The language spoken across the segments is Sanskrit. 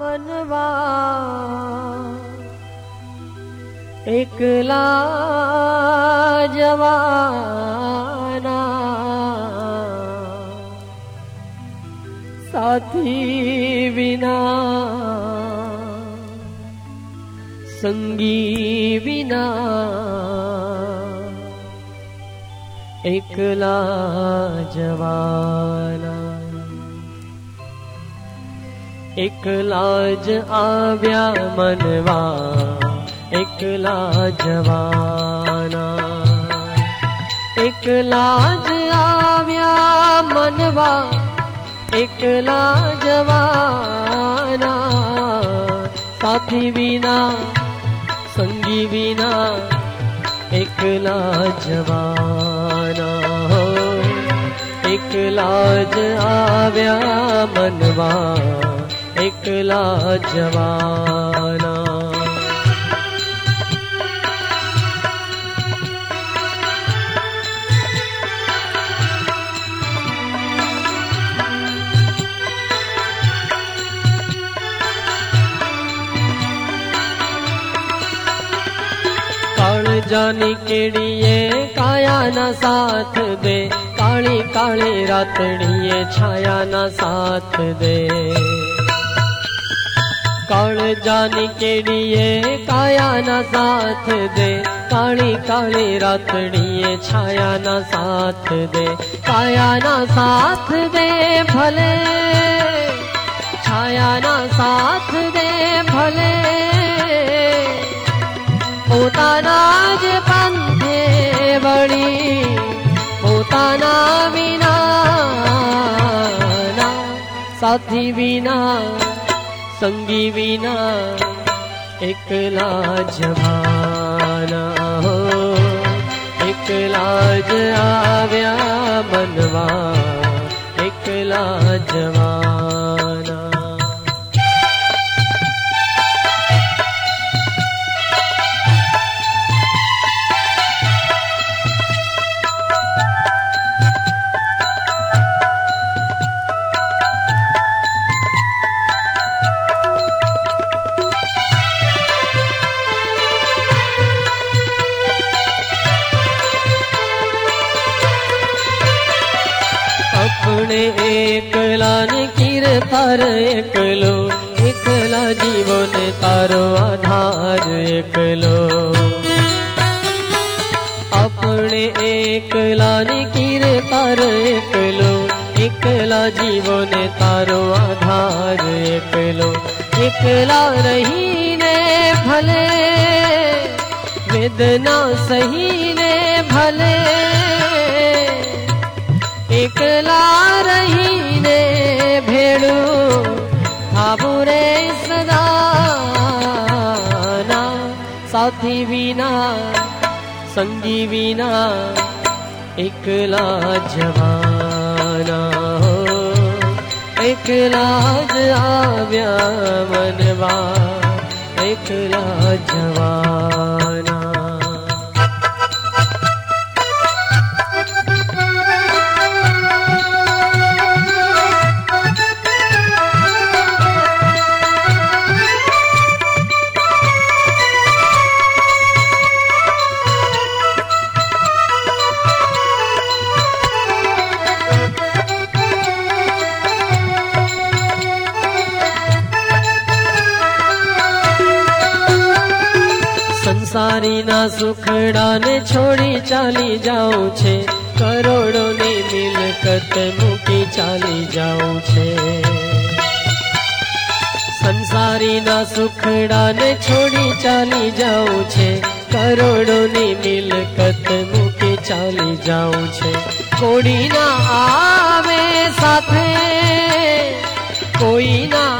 मनवा। एकला जवाना। साथी जना साना सङ्गीविना एकला जवाना। एक लाज आव्या मनवा एक जवाना एक लाज आव्या मनवा एक एकवा साी विना। एक लाज आव्या मनवा। ला जवाना। जानी केड़िए काया सा दे काली काली रातड़िए छाया ना साथ दे। काल जानी केड़िए काया ना साथ दे। काली काली रातड़िए छाया ना साथ दे। काया ना साथ दे सा कालि कालि राया सा भाया सा भोता पथे बि पोना विना साना संगी बिना एकला जमाना हो। एकला सङ्गीविना एकवा एकला एकवा जाने एकला ने किरतार एकलो एकला जीवन तारो आधार एकलो अपने एकला ने किरतार एकलो एकला जीवन तारो आधार एकलो एकला रही ने भले, वेदना सही ने भले एकला पुरे दा साथी विना संगी विना एकला जवाना एकला जाव्या मनवा एकला जवाना। સંસારીના સુખડાને છોડી ચાલી જાઉં છે. કરોડોની મિલકત મૂકી ચાલી જાઉં છે. સંસારીના સુખડાને છોડી ચાલી જાઉં છે. કરોડોની મિલકત મૂકી ચાલી જાઉં છે. કોડી ના આવે સાથે કોઈ ના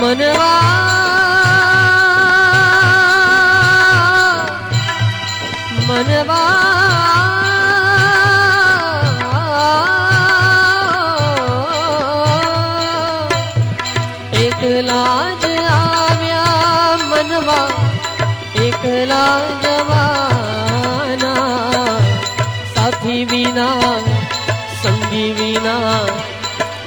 મનવા. મનવા એકલા જ આવ્યા મનવા. એકલા જવાના સાથી વિના સંગી વિના.